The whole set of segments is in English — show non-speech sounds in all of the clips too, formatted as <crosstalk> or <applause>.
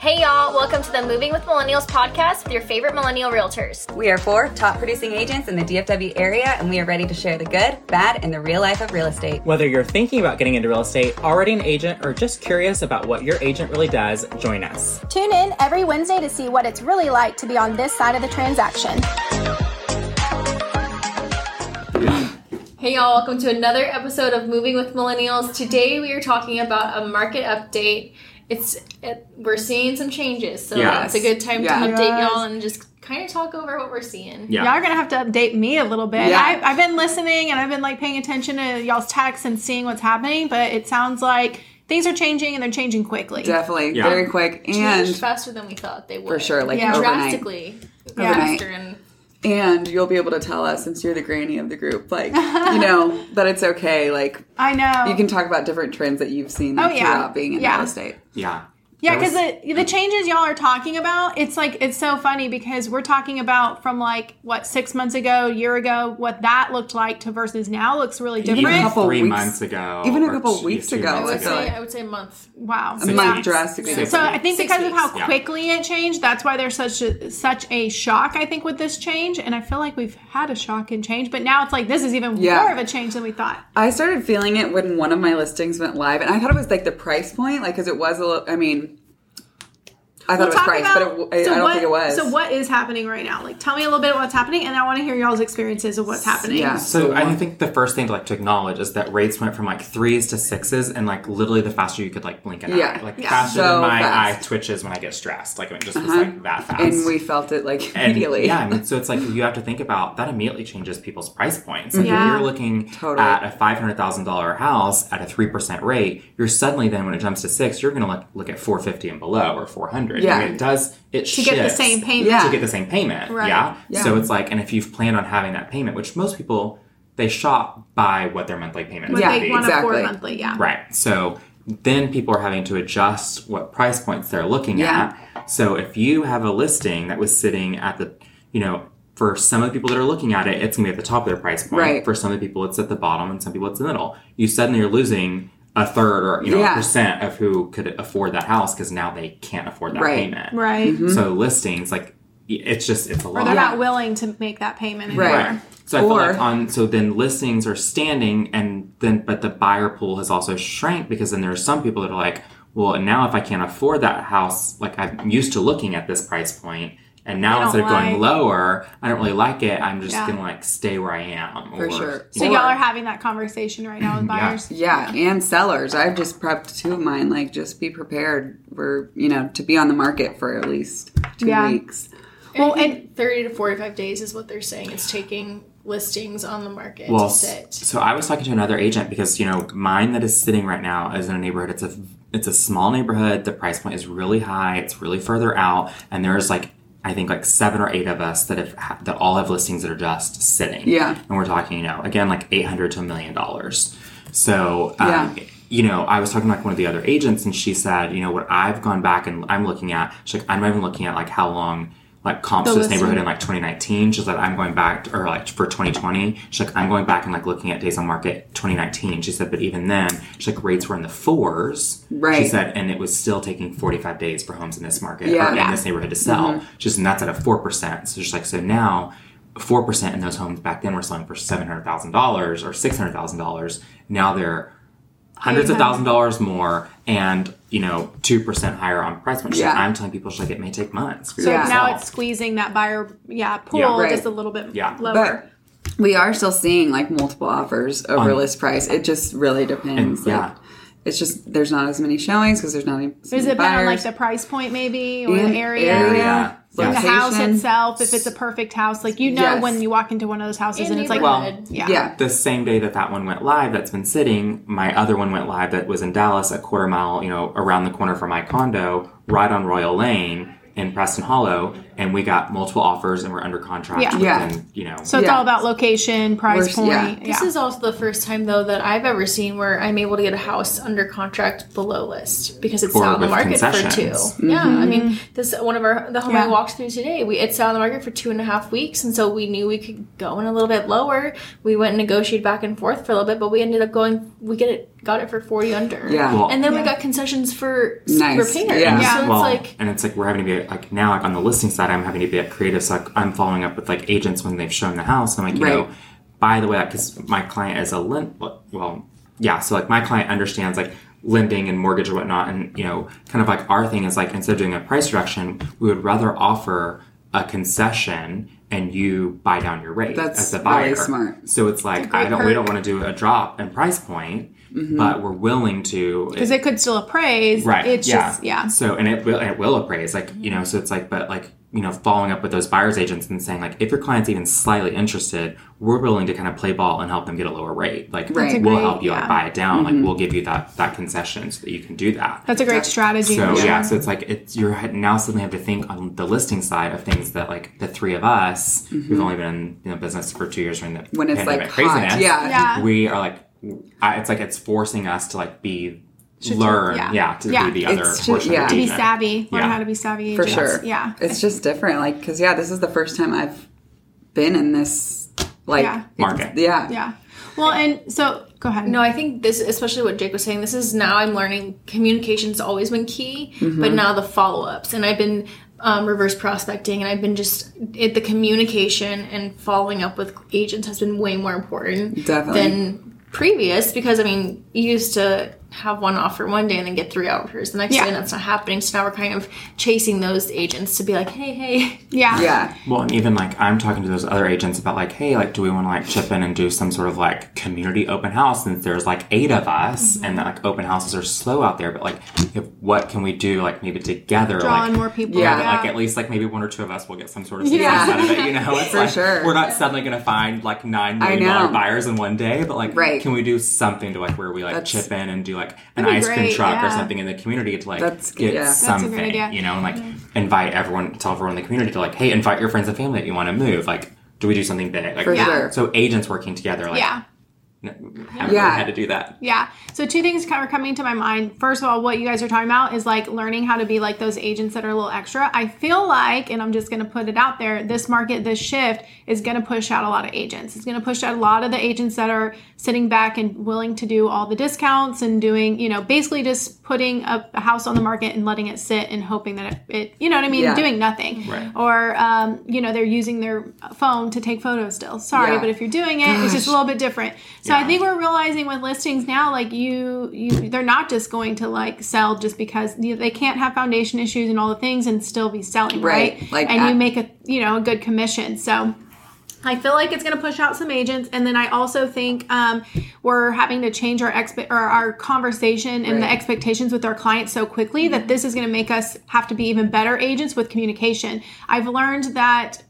Hey y'all, welcome to the Moving with Millennials podcast with your favorite millennial realtors. We are four top producing agents in the DFW area, and we are ready to share the good, bad, and the real life of real estate. Whether you're thinking about getting into real estate, already an agent, or just curious about what your agent really does, join us. Tune in every Wednesday to see what it's really like to be on this side of the transaction. Hey y'all, welcome to another episode of Moving with Millennials. Today we are talking about a market update. It's it, we're seeing some changes, so Yes. it's a good time Yeah. to update Yes. y'all and just kind of talk over what we're seeing. Yeah. Y'all are gonna have to update me a little bit. Yeah. I, I've been listening and I've been like paying attention to y'all's texts and seeing what's happening, but it sounds like things are changing and they're changing quickly. Definitely, Yeah. very quick and Changed faster than we thought they would. for sure, like Yeah. overnight. drastically Yeah. faster and And you'll be able to tell us since you're the granny of the group, like <laughs> you know that it's okay. Like I know. you can talk about different trends that you've seen Oh, yeah. throughout being in Yeah. real estate. Yeah. Yeah, That was- because the, the changes y'all are talking about, it's like it's so funny because we're talking about from like what six months ago, year ago, what that looked like to versus now looks really Even different. a couple three weeks- months ago. even a couple two- weeks two ago, I would I feel say I would say a month. wow, A month drastically Six So different. I think Six because of how weeks, yeah. quickly it changed, that's why there's such a, such a shock. I think with this change, and I feel like we've had a shock and change, but now it's like this is even Yeah. more of a change than we thought. I started feeling it when one of my listings went live, and I thought it was like the price point, like because it was a little. I mean, I thought We'll it was talk about- but it, I, so I don't what- think it was. So what is happening right now? Like, tell me a little bit what's happening, and I want to hear y'all's experiences of what's happening. Yeah. So I think the first thing to like to acknowledge is that rates went from like threes to sixes, and like literally the faster you could like blink an Yeah. eye, like Yeah. faster So than my fast. eye twitches when I get stressed. Like it just Uh-huh. like that fast. and we felt it like And, immediately. Yeah, I mean, <laughs> so it's like you have to think about that immediately changes people's price points. Like Yeah. if you're looking Totally. at a five hundred thousand dollar house at a three percent rate, you're suddenly then when it jumps to six, you're going to look look at four fifty and below or four hundred. Yeah. I it does it To get the same payment. Yeah. to get the same payment. Right. Yeah? Yeah. So it's like, and if you've planned on having that payment, which most people they shop by what their monthly payment What is Yeah, they be. want to afford exactly. monthly, yeah. Right. So then people are having to adjust what price points they're looking Yeah. at. So if you have a listing that was sitting at the, you know, for some of the people that are looking at it, it's going to be at the top of their price point. Right. For some of the people, it's at the bottom, and some people, it's in the middle. You suddenly are losing a third or you know Yeah. a percent of who could afford that house because now they can't afford that Right. payment. Right. Mm-hmm. So listings like it's just it's a lot. Or they're not willing to make that payment anymore. Right. Right. So I feel like on so then listings are standing and then but the buyer pool has also shrank because then there are some people that are like, well now if I can't afford that house, like I'm used to looking at this price point and now I instead of going like- lower, I don't really like it. I'm just Yeah. gonna like stay where I am. For or, sure. So you y'all are having that conversation right now with buyers. Yeah, and sellers. I've just prepped two of mine. Like, just be prepared for you know to be on the market for at least two Yeah. weeks. Well, I and 30 to 45 days is what they're saying it's taking listings on the market well, to sit. so I was talking to another agent because you know mine that is sitting right now is in a neighborhood. It's a it's a small neighborhood. The price point is really high. It's really further out, and there's like I think like seven or eight of us that have that all have listings that are just sitting. Yeah. and we're talking you know again like eight hundred to a million dollars. So um, Yeah. You know, I was talking to like one of the other agents, and she said, you know, what I've gone back and I'm looking at. She's like, I'm not even looking at like how long like comps The to this neighborhood in like 2019. She's like, I'm going back to, or like for 2020. She's like, I'm going back and like looking at days on market 2019. She said, but even then, she's like, rates were in the fours. Right. She said, and it was still taking 45 days for homes in this market Yeah. or Yeah. in this neighborhood to sell. She's and that's at a four percent. So she's like, so now. Four percent in those homes back then were selling for seven hundred thousand dollars or six hundred thousand dollars. Now they're hundreds of thousand dollars more and you know two percent higher on price point. She's like, Yeah. I'm telling people she's like it may take months. For so you to now it's squeezing that buyer yeah pool Yeah. Right. just a little bit Yeah. lower. But we are still seeing like multiple offers over On- list price. It just really depends. And- yeah. Like, it's just there's not as many showings because there's not as Does many it depend on like the price point maybe or And the area? area, And the house itself, if it's a perfect house, like you know Yes. when you walk into one of those houses And and, it's like, neighborhood. Oh, yeah, Yeah. the same day that that one went live that's been sitting my other one went live that was in dallas a quarter mile you know around the corner from my condo right on royal lane in preston hollow and we got multiple offers and we're under contract Yeah. Yeah. within you know So it's Yeah. all about location, price We're- point. yeah. Yeah. This is also the first time though that I've ever seen where I'm able to get a house under contract below list because it's Or out on the market for two. concessions. Yeah, I mean this one of our the home Yeah. I walked through today. We it's out on the market for two and a half weeks, and so we knew we could go in a little bit lower. We went and negotiated back and forth for a little bit, but we ended up going. We get it got it for 40 under. Yeah. Well- and then we got concessions for Nice. repairs. Yeah. Yeah. So it's well, like, and it's like we're having to be like now, like on the listing side, I'm having to be like creative. So like I'm following up with like agents when they've shown the house. And I'm like, you know, by the way, because my client is a lend, well, yeah. So like my client understands like lending and mortgage or whatnot, and you know, kind of like our thing is like instead of doing a price reduction, we would rather offer a concession and you buy down your rate That's as the buyer. really smart. So it's like great I don't, we don't want to do a drop in price point, mm-hmm. but we're willing to because it could still appraise. right It's yeah. just yeah. so and it will it will appraise like you know so it's like but like you know following up with those buyers agents and saying like if your client's even slightly interested we're willing to kind of play ball and help them get a lower rate like That's a we'll great- help you yeah. like buy it down like we'll give you that that concession so that you can do that That's a great strategy. so for yeah, so it's like it's you're now suddenly have to think on the listing side of things that like the three of us who've only been in you know, business for two years during the Mm-hmm. When it's, pandemic like, hot, craziness, yeah. Yeah. we are like I, it's like it's forcing us to like be learn yeah. yeah, to Yeah. be the other It's ju- portion yeah. To be savvy. Learn Yeah. how to be savvy. for sure. Yeah. it's just different. Like, because yeah, this is the first time I've been in this like Yeah. Market. Yeah, Yeah. Well, and so go ahead. no, I think this, especially what Jake was saying, this is now I'm learning communication's always been key, Mm-hmm. but now the follow ups. And I've been um, reverse prospecting and I've been just, it, the communication and following up with agents has been way more important Definitely. than previous because, I mean, you used to have one offer one day and then get three offers the next Yeah. day, and that's not happening. So now we're kind of chasing those agents to be like, hey, hey, Yeah. yeah. Well, and even like I'm talking to those other agents about like, hey, like, do we want to like chip in and do some sort of like community open house? Since there's like eight of us, Mm-hmm. and like open houses are slow out there, but like, if what can we do like maybe together? Draw like, in more people. Yeah. Like at least like maybe one or two of us will get some sort of Yeah. out of it. You know, <laughs> it's For like sure. we're not suddenly going to find like nine I million dollar buyers in one day, but like, Right. can we do something to like where we like That's- chip in and do like an That'd be ice cream great, truck or something in the community to like That's- get yeah. That's a great something, idea. you know, and like invite everyone, tell everyone in the community to like, hey, invite your friends and family that you want to move. Like, do we do something big? Like, For sure. So agents working together, like, Yeah. N- haven't Yeah. really had to do that. Yeah. So two things kind of coming to my mind. First of all, what you guys are talking about is like learning how to be like those agents that are a little extra. I feel like, and I'm just going to put it out there, this market, this shift is going to push out a lot of agents. It's going to push out a lot of the agents that are sitting back and willing to do all the discounts and doing, you know, basically just putting a, a house on the market and letting it sit and hoping that it, it you know what I mean, Yeah. doing nothing. Right. Or, um, you know, they're using their phone to take photos still. Sorry, Yeah. but if you're doing it, it's just a little bit different. So <laughs> I Yeah. think we're realizing with listings now, like you, you, they're not just going to like sell just because you, they can't have foundation issues and all the things and still be selling, right? Right. Like and you make a, you know, a good commission. So I feel like it's going to push out some agents, and then I also think um, we're having to change our expe- or our conversation and the expectations with our clients so quickly that this is going to make us have to be even better agents with communication. I've learned that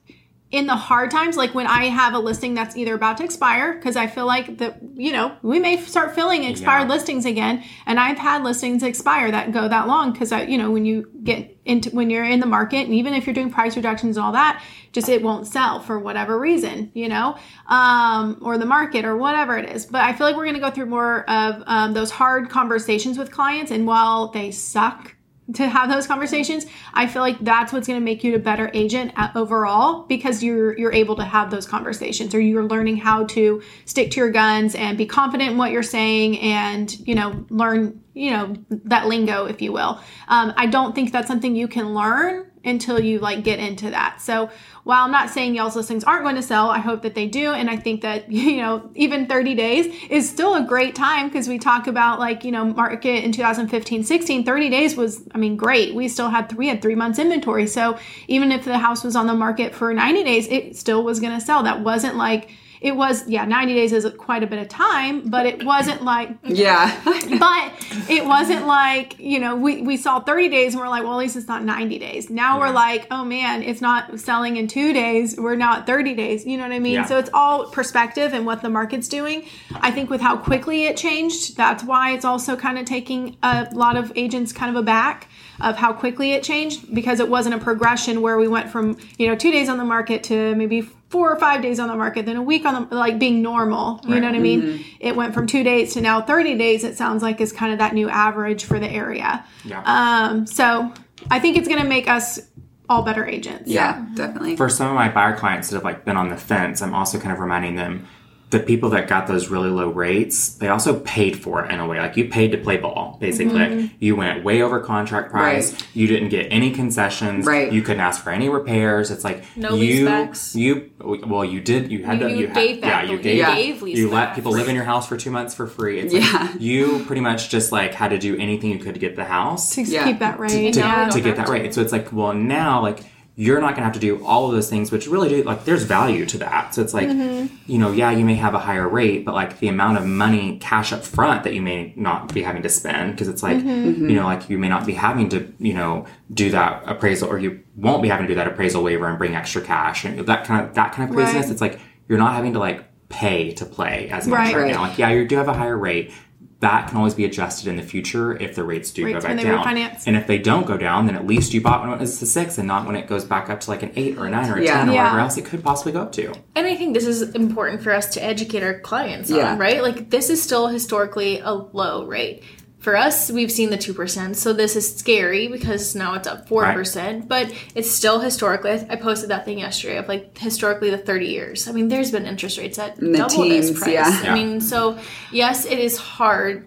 in the hard times, like when I have a listing that's either about to expire, because I feel like that, you know, we may start filling expired Yeah. listings again. And I've had listings expire that go that long because I, you know, when you get into, when you're in the market, and even if you're doing price reductions and all that, just it won't sell for whatever reason, you know, um, or the market or whatever it is. But I feel like we're going to go through more of um, those hard conversations with clients. And while they suck, to have those conversations i feel like that's what's going to make you a better agent overall because you're you're able to have those conversations or you're learning how to stick to your guns and be confident in what you're saying and you know learn you know that lingo if you will. Um, i don't think that's something you can learn until you like get into that. So while i'm not saying y'all's listings aren't going to sell i hope that they do and i think that <laughs> you know even 30 days is still a great time because we talk about like you know market in 2015 16 30 days was i mean great. We still had three had three months inventory. So even if the house was on the market for 90 days it still was going to sell. That wasn't like it was yeah 90 days is quite a bit of time but it wasn't like <laughs> Yeah. but it wasn't like you know we, we saw 30 days and we're like well at least it's not 90 days. Now we're like oh man it's not selling in two days. We're now at 30 days. You know what i mean? Yeah. so it's all perspective and what the market's doing. I think with how quickly it changed that's why it's also kind of taking a lot of agents kind of aback of how quickly it changed because it wasn't a progression where we went from you know two days on the market to maybe four or five days on the market then a week on the like being normal you know what i mean? It went from two days to now 30 days it sounds like is kind of that new average for the area. Yeah. um so i think it's going to make us all better agents. Yeah, definitely. for some of my buyer clients that have like been on the fence, I'm also kind of reminding them the people that got those really low rates, they also paid for it in a way. Like you paid to play ball, basically. Mm-hmm. You went way over contract price. Right. You didn't get any concessions. Right. You couldn't ask for any repairs. It's like No you, leasebacks. You well, you did. You had You- to. you had, gave back Yeah, you gave. you Yeah. gave You let people live in your house for two months for free. It's Yeah. like you pretty much just like had to do anything you could to get the house to Yeah. keep that rate. To- to, yeah. to get that have right. So it's like, well, now like you're not going to have to do all of those things, which really do like there's value to that. So it's like, mm-hmm. you know, yeah, you may have a higher rate, but like the amount of money cash up front that you may not be having to spend because it's like, mm-hmm. Mm-hmm. you know, like you may not be having to, you know, do that appraisal or you won't be having to do that appraisal waiver and bring extra cash and that kind of that kind of craziness. Right. It's like you're not having to like pay to play as much Right. right, Right. now. Like, yeah, you do have a higher rate. That can always be adjusted in the future if the rates do Rates go when back they down. refinance. And if they don't go down, then at least you bought when it was a six and not when it goes back up to like an eight or a nine or a Yeah. ten or Yeah. whatever else it could possibly go up to. And I think this is important for us to educate our clients Yeah. on, right? Like this is still historically a low rate. For us, we've seen the 2%, so this is scary because now it's up 4%, but it's still historically. I posted that thing yesterday of like historically the 30 years. I mean, there's been interest rates at the double this price. yeah. Yeah. I mean, so yes, it is hard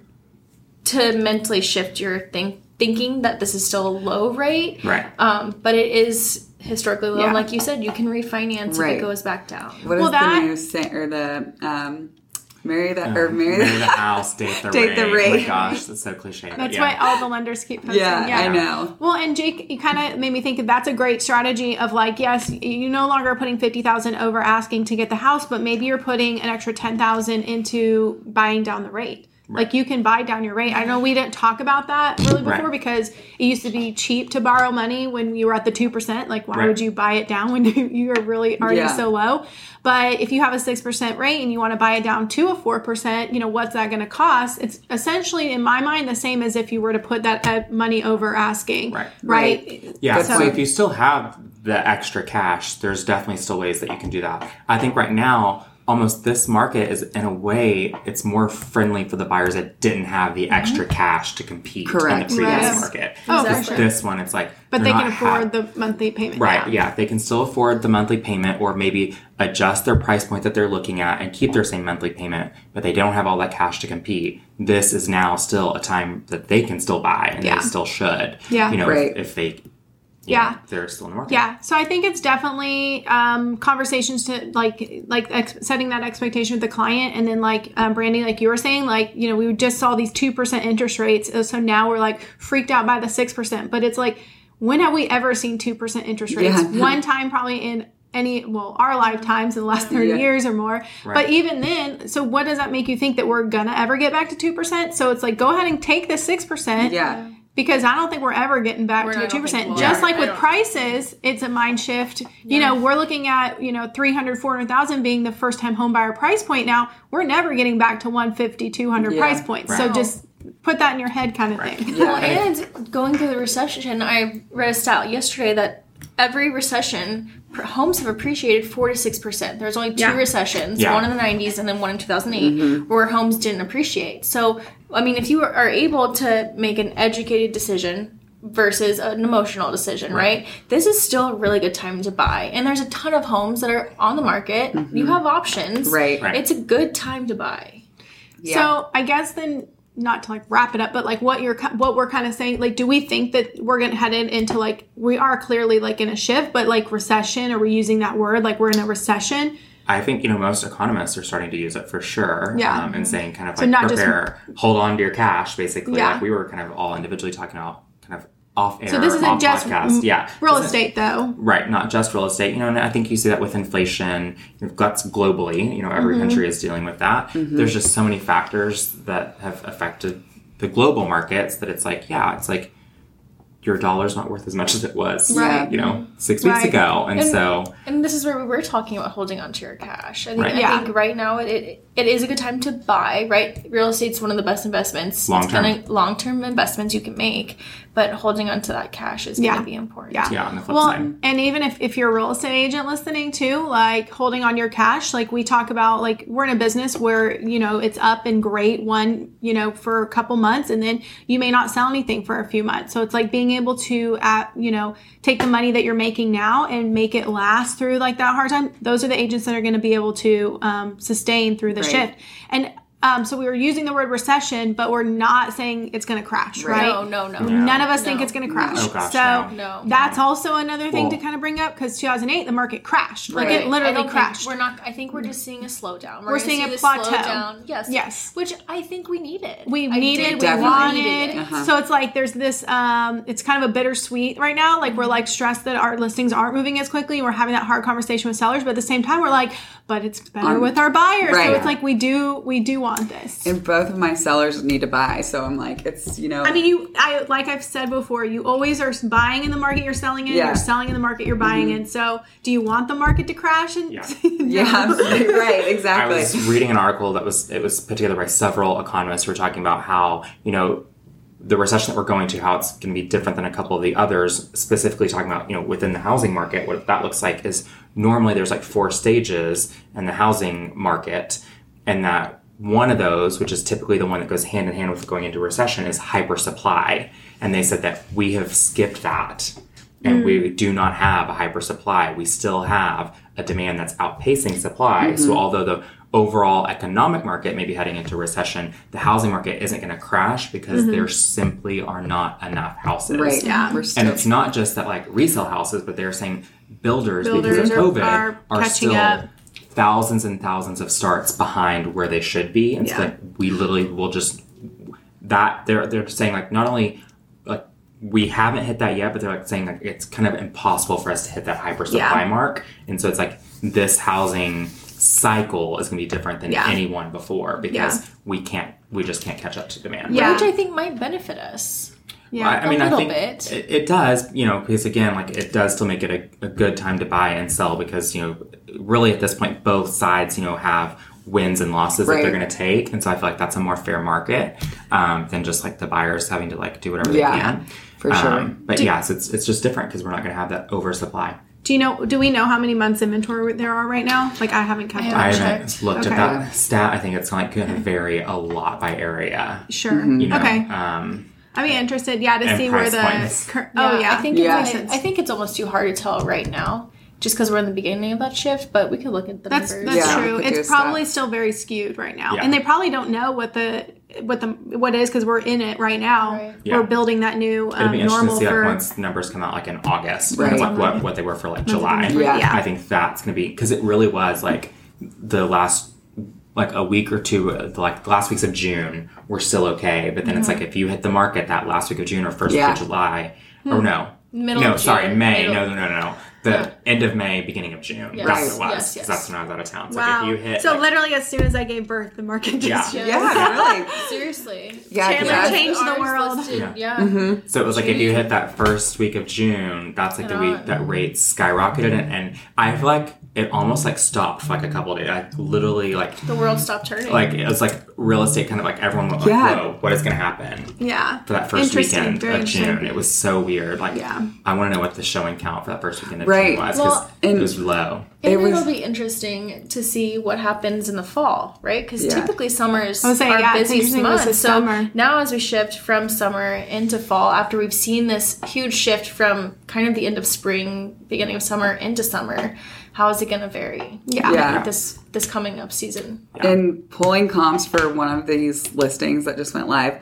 to mentally shift your think thinking that this is still a low rate. Right. Um, but it is historically low. Yeah. Like you said, you can refinance if it goes back down. What is Well, that- the new or the um, marry the um, or marry Marry the the house, date the <laughs> Date rate. the Oh my gosh, that's so cliche. That's yeah. why all the lenders keep posting. yeah, Yeah, I know. Well, and Jake, you kind of made me think that that's a great strategy of like, yes, you no longer are putting fifty thousand over asking to get the house, but maybe you're putting an extra ten thousand into buying down the rate. Like you can buy down your rate. I know we didn't talk about that really before Right. because it used to be cheap to borrow money when you were at the two percent. Like, why Right. would you buy it down when you, <laughs> you are really already Yeah. so low? But if you have a six percent rate and you want to buy it down to a four percent, you know what's that going to cost? It's essentially, in my mind, the same as if you were to put that uh, money over asking. Right. Right. Yeah, Good so if you still have the extra cash, there's definitely still ways that you can do that. I think right now, almost this market is in a way, it's more friendly for the buyers that didn't have the mm-hmm. extra cash to compete Correct. in the previous Right. market. Oh, This- This one, it's like, But they're can afford ha- the monthly payment. Right, yeah. They can still afford the monthly payment or maybe adjust their price point that they're looking at and keep their same monthly payment, but they don't have all that cash to compete. This is now still a time that they can still buy and Yeah. they still should. Yeah. You know, Right. if, if they, Yeah. know, they're still in the market. Yeah, so I think it's definitely um, conversations to like like ex- setting that expectation with the client, and then like um, Brandie, like you were saying, like you know we just saw these two percent interest rates, so now we're like freaked out by the six percent, but it's like when have we ever seen two percent interest rates? Yeah. One time probably in any well our lifetimes in the last 30 Yeah. years or more but even then so what does that make you think that we're gonna ever get back to 2% so it's like go ahead and take the 6% Yeah. Because I don't think we're ever getting back We're to not- I two percent. we'll Just ever. like with prices, it's a mind shift. You know, we're looking at you know 300, 400,000 being the first time home buyer price point. Now we're never getting back to 150, 200 Yeah. price points. So just put that in your head, kind of Right. thing. Well, and going through the recession, I read a stat yesterday that every recession, homes have appreciated four to six percent. There's only two Yeah. recessions, Yeah. one in the '90s and then one in 2008, mm-hmm. where homes didn't appreciate. So, I mean, if you are- are able to make an educated decision versus an emotional decision, right. This is still a really good time to buy, and there's a ton of homes that are on the market. You mm-hmm. have options, Right. Right. It's a good time to buy. Yeah. So I guess then not to like wrap it up, but like what you're what we're kind of saying, like, do we think that we're gonna headed into like we are clearly like in a shift, but like recession? Are we using that word like we're in a recession? I think you know most economists are starting to use it for sure. Yeah. um, and saying kind of So like just- prepare, hold on to your cash, basically. Yeah. Like we were kind of all individually talking about, off air. So this isn't just podcast. m- yeah, real isn't- estate though. Right, not just real estate. You know, and I think you see that with inflation. That's globally. You know, every Mm-hmm. country is dealing with that. There's just so many factors that have affected the global markets that it's like, yeah, it's like your dollar's not worth as much as it was, Right. you know, six weeks Right. ago. And, And- so, And this is where we were talking about holding on to your cash. I think Right. I Yeah. think right now it, it it is a good time to buy. Right, real estate's one of the best investments, Long term. long term investments you can make. But holding on to that cash is going to be important. Yeah. yeah, on the flip Well, side. and even if, if you're a real estate agent listening too, like holding on your cash, like we talk about, like we're in a business where, you know, it's up and great one, you know, for a couple months and then you may not sell anything for a few months. So it's like being able to, at you know, take the money that you're making now and make it last through like that hard time. Those are the agents that are going to be able to um, sustain through the Right. shift. And um, so we were using the word recession, but we're not saying it's going to crash, right? No, no, no. None of us think it's going to crash. Gosh, so no. No. that's also another thing to kind of bring up because 2008 the market crashed, like it I literally think- crashed. We're not. I think we're just seeing a slowdown. We're, We're seeing see a this plateau. slowdown. Yes. Yes. Which I think we needed. we I needed, we definitely wanted. needed it. So it's like there's this. Um, it's kind of a bittersweet right now. Like we're like stressed that our listings aren't moving as quickly. We're having that hard conversation with sellers, but at the same time, we're like, but it's better Um, with our buyers. So it's like we do we do want this. And both of my sellers need to buy, so I'm like, it's you know. I mean, you. I like I've said before. You always are buying in the market you're selling in. Yeah. You're selling in the market you're buying Mm-hmm. in. So, do you want the market to crash? And Yeah. <laughs> yeah, right, exactly. I was reading an article that was it was put together by several economists who were talking about how you know the recession that we're going to how it's going to be different than a couple of the others specifically talking about you know within the housing market what that looks like is normally there's like four stages in the housing market and that one of those which is typically the one that goes hand in hand with going into recession is hyper supply and they said that we have skipped that and we mm. do not have a hyper supply. We still have a demand that's outpacing supply. So mm-hmm. although the overall economic market may be heading into recession, the housing market isn't going to crash because mm-hmm. there simply are not enough houses. right. Yeah. We're And it's not just that like resale houses, but they're saying builders, Builders because of are- COVID are are, catching still up. Thousands and thousands of starts behind where they should be. And so like we literally will just that they're they're saying like not only like we haven't hit that yet, but they're like saying like it's kind of impossible for us to hit that hyper supply Yeah. mark. And so it's like this housing cycle is going to be different than Yeah. any one before because Yeah. we can't we just can't catch up to demand. Yeah. Which I think might benefit us. yeah. I, I mean, I little think bit. It, it does, you know, because again, like it does still make it a, a good time to buy and sell because you know, really at this point, both sides, you know, have wins and losses that they're going to take, and so I feel like that's a more fair market um, than just like the buyers having to like do whatever Yeah, they can. for sure. Um, but yes, it's it's just different because we're not going to have that oversupply. do you know? Do we know how many months inventory there are right now? Like I haven't kept I. I haven't haven't checked. looked Okay. at that stat. I think it's like going to vary a lot by area. Sure. You know, Okay. um, I'd be interested. Yeah, to see where the. points. Cur- oh yeah. I think Yeah. it's, I, I think it's almost too hard to tell right now, just because we're in the beginning of that shift. But we could look at the That's numbers. that's Yeah, true. we could do It's probably stat. still very skewed right now, Yeah. and they probably don't know what the what the what is because we're in it right now. Right. Yeah. We're building that new It'd um, be interesting to normal see like for. once numbers come out like in August, Right. right. like what, what they were for like July. Yeah. Yeah. I think that's gonna be because it really was like the last like a week or two, uh, like the last weeks of June were still okay, but then it's Mm-hmm. like if you hit the market that last week of June or first Yeah. week of July, or no, Middle no, of sorry, May, Middle- no, no, no, no, the end of May, beginning of June. Yes. That's what it was. Yes, 'cause yes. That's when I was out of town. So wow. like, if you hit, so like, literally, as soon as I gave birth, the market just Yeah. yeah, <laughs> really. Seriously. Yeah, 'cause Chandler that's- changed the Ours world. listed- Yeah. yeah. Mm-hmm. So it was like if you hit that first week of June, that's like the week that rates skyrocketed, and, and I feel like it almost like stopped for like a couple of days. I literally like The world stopped turning. like it was like real estate kind of like everyone went like, Yeah. whoa, what is going to happen Yeah. for that first weekend very of June? It was so weird. Like Yeah. I want to know what the showing count for that first weekend of Right. June was because and- it was low. And It was- it'll be interesting to see what happens in the fall, right? Because Yeah. typically summers I was saying, are yeah, it's busiest interesting months. is So summer. now, as we shift from summer into fall, after we've seen this huge shift from kind of the end of spring, beginning of summer into summer, how is it going to vary? Yeah. Yeah. This this coming up season. And pulling comps for one of these listings that just went live,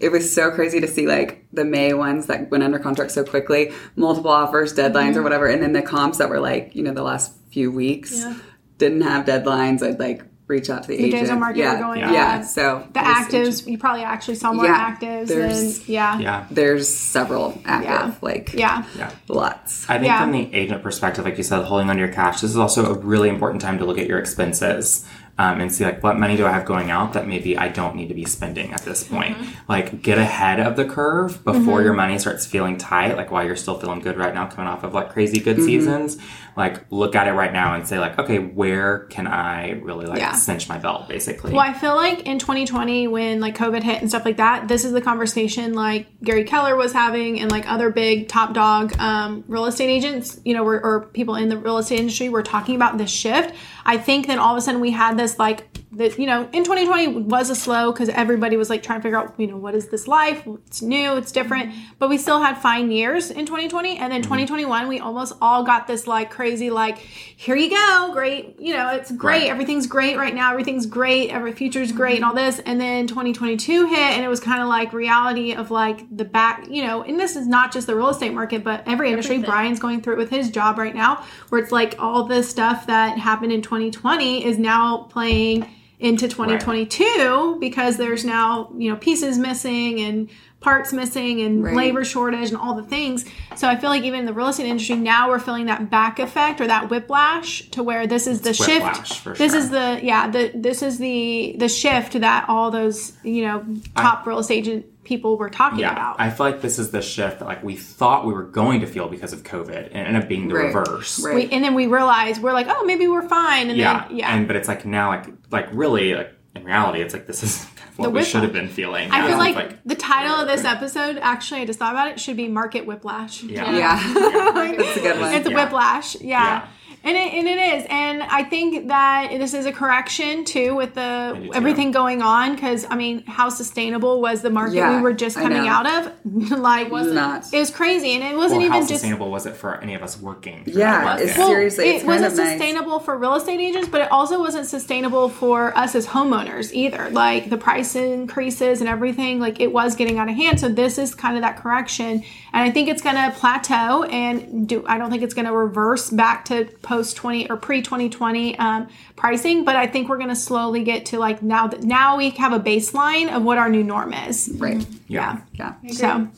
it was so crazy to see like the May ones that went under contract so quickly, multiple offers, deadlines, Mm-hmm. or whatever, and then the comps that were like, you know, the last few weeks Yeah. didn't have deadlines. I'd like reach out to the, The agent. days on market yeah. were going yeah. up. So The it actives, interesting. you probably actually saw more Yeah, actives there's- and yeah. Yeah. There's several active, Yeah. like Yeah. Yeah. lots. I think Yeah. from the agent perspective, like you said, holding onto your cash, this is also a really important time to look at your expenses um, and see like what money do I have going out that maybe I don't need to be spending at this point. Like get ahead of the curve before your money starts feeling tight. Like while you're still feeling good right now, coming off of like crazy good seasons. Like look at it right now and say like, okay, where can I really like Yeah. cinch my belt, basically. Well, I feel like in 2020, when like COVID hit and stuff like that, this is the conversation like Gary Keller was having and like other big top dog um, real estate agents, you know, were, or people in the real estate industry were talking about this shift. I think then all of a sudden we had this like that you know in 2020 was a slow because everybody was like trying to figure out you know what is this life? It's new it's different. But we still had fine years in 2020 and then mm-hmm. 2021 we almost all got this like crazy like here you go great you know it's great. Right. everything's great right now. Everything's great. Every future's great and all this. And then 2022 hit and it was kind of like reality of like the back you know and this is not just the real estate market but every industry. Brian's going through it with his job right now where it's like all this stuff that happened in 2020 is now playing into 2022 because there's now you know pieces missing and parts missing and Right. labor shortage and all the things so i feel like even in the real estate industry now we're feeling that back effect or that whiplash to where this is the It's shift this sure. is the yeah the this is the the shift that all those you know top real estate people were talking Yeah, about I feel like this is the shift that like we thought we were going to feel because of COVID, and it ended up being the Right. reverse. Right. we, and then we realized we're like oh maybe we're fine and Yeah, then yeah And but it's like now, like like really, like in reality, it's like this is <laughs> kind of what The we should have been feeling. I feel Yeah, like, the title of this episode, actually, I just thought about it, should be Market Whiplash. yeah, Yeah. <laughs> That's a good one. It's a Yeah. whiplash, yeah. Yeah. And it, and it is. And I think that this is a correction too with do the too. everything going on. Because, I mean, how sustainable was the market Yeah, we were just coming out of? <laughs> like, Not. it was crazy. And it wasn't Well, how even just. sustainable was it for any of us working? Yeah, it's Well, Seriously, it it's kind wasn't of nice. sustainable for real estate agents, but it also wasn't sustainable for us as homeowners either. Like the price increases and everything, like it was getting out of hand. So this is kind of that correction, and I think it's going to plateau. And do I don't think it's going to reverse back to post twenty or pre twenty twenty um, pricing, but I think we're going to slowly get to like now that now we have a baseline of what our new norm is. Right. yeah. Yeah. So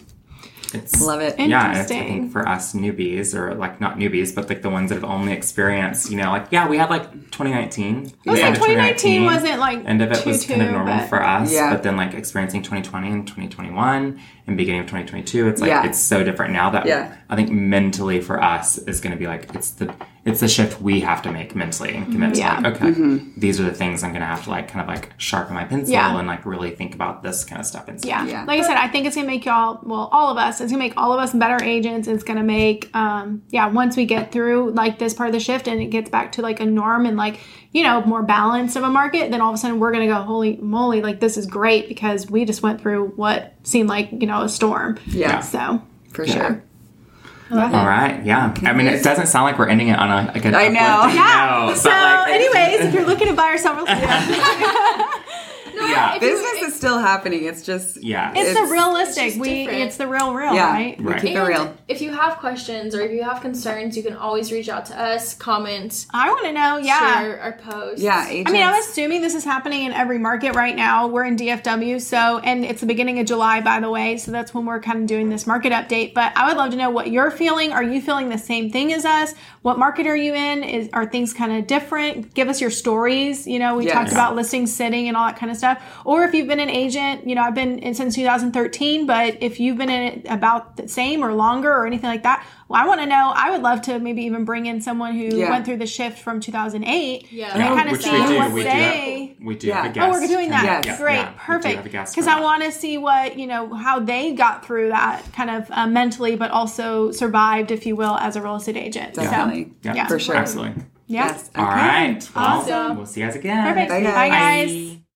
It's Love it. Yeah, and it's, I think for us newbies, or like not newbies, but like the ones that have only experienced, you know, like yeah, we had like 2019. I was like end of 2019 wasn't like end of it was kind of normal but- for us, Yeah. but then like experiencing 2020 and 2021 and beginning of 2022, it's like Yeah. it's so different now that Yeah. I think mentally for us is going to be like it's the it's the shift we have to make mentally and commit to Yeah. like okay, these are the things I'm going to have to like kind of like sharpen my pencil Yeah. and like really think about this kind of stuff and stuff. Yeah. Yeah. Like I said, I think it's gonna make y'all, well, all of us, it's gonna make all of us better agents. It's gonna make, um, yeah, once we get through like this part of the shift and it gets back to like a norm and like, you know, more balance of a market, then all of a sudden we're gonna go, holy moly, like this is great because we just went through what seemed like, you know, a storm. Yeah. So, For sure. All right, yeah. I mean, it doesn't sound like we're ending it on a, like an I know. Yeah. note, so like, anyways, if you're looking to buy or sell real estate, yeah, Business is still happening. It's just yeah. it's, the realistic. it's we, different. it's the real, real, yeah. right? We Right. keep it real. if you have questions or if you have concerns, you can always reach out to us, comment, I want to know, yeah. share our posts. Yeah. I mean, I'm assuming this is happening in every market right now. We're in DFW, so and it's the beginning of July, by the way. So that's when we're kind of doing this market update. But I would love to know what you're feeling. Are you feeling the same thing as us? What market are you in? Is are things kind of different? Give us your stories. You know, we Yes. talked about listing, sitting, and all that kind of stuff. Or if you've been an agent, you know, I've been in since 2013. But if you've been in it about the same or longer or anything like that, well, I want to know. I would love to maybe even bring in someone who Yeah. went through the shift from 2008 Yeah. and Yeah, kind of which see we do. what We do have, we do Yeah. have a guest. Oh, we're doing that. Yes. Great, yeah, perfect. have a guest Because I want to see what you know how they got through that kind of uh, mentally, but also survived, if you will, as a real estate agent. Definitely. Yeah, Yeah. For sure. Absolutely. Yeah. Yes. All Okay. right. Well, Awesome. we'll see you guys again. Perfect. Bye, Bye, guys. guys.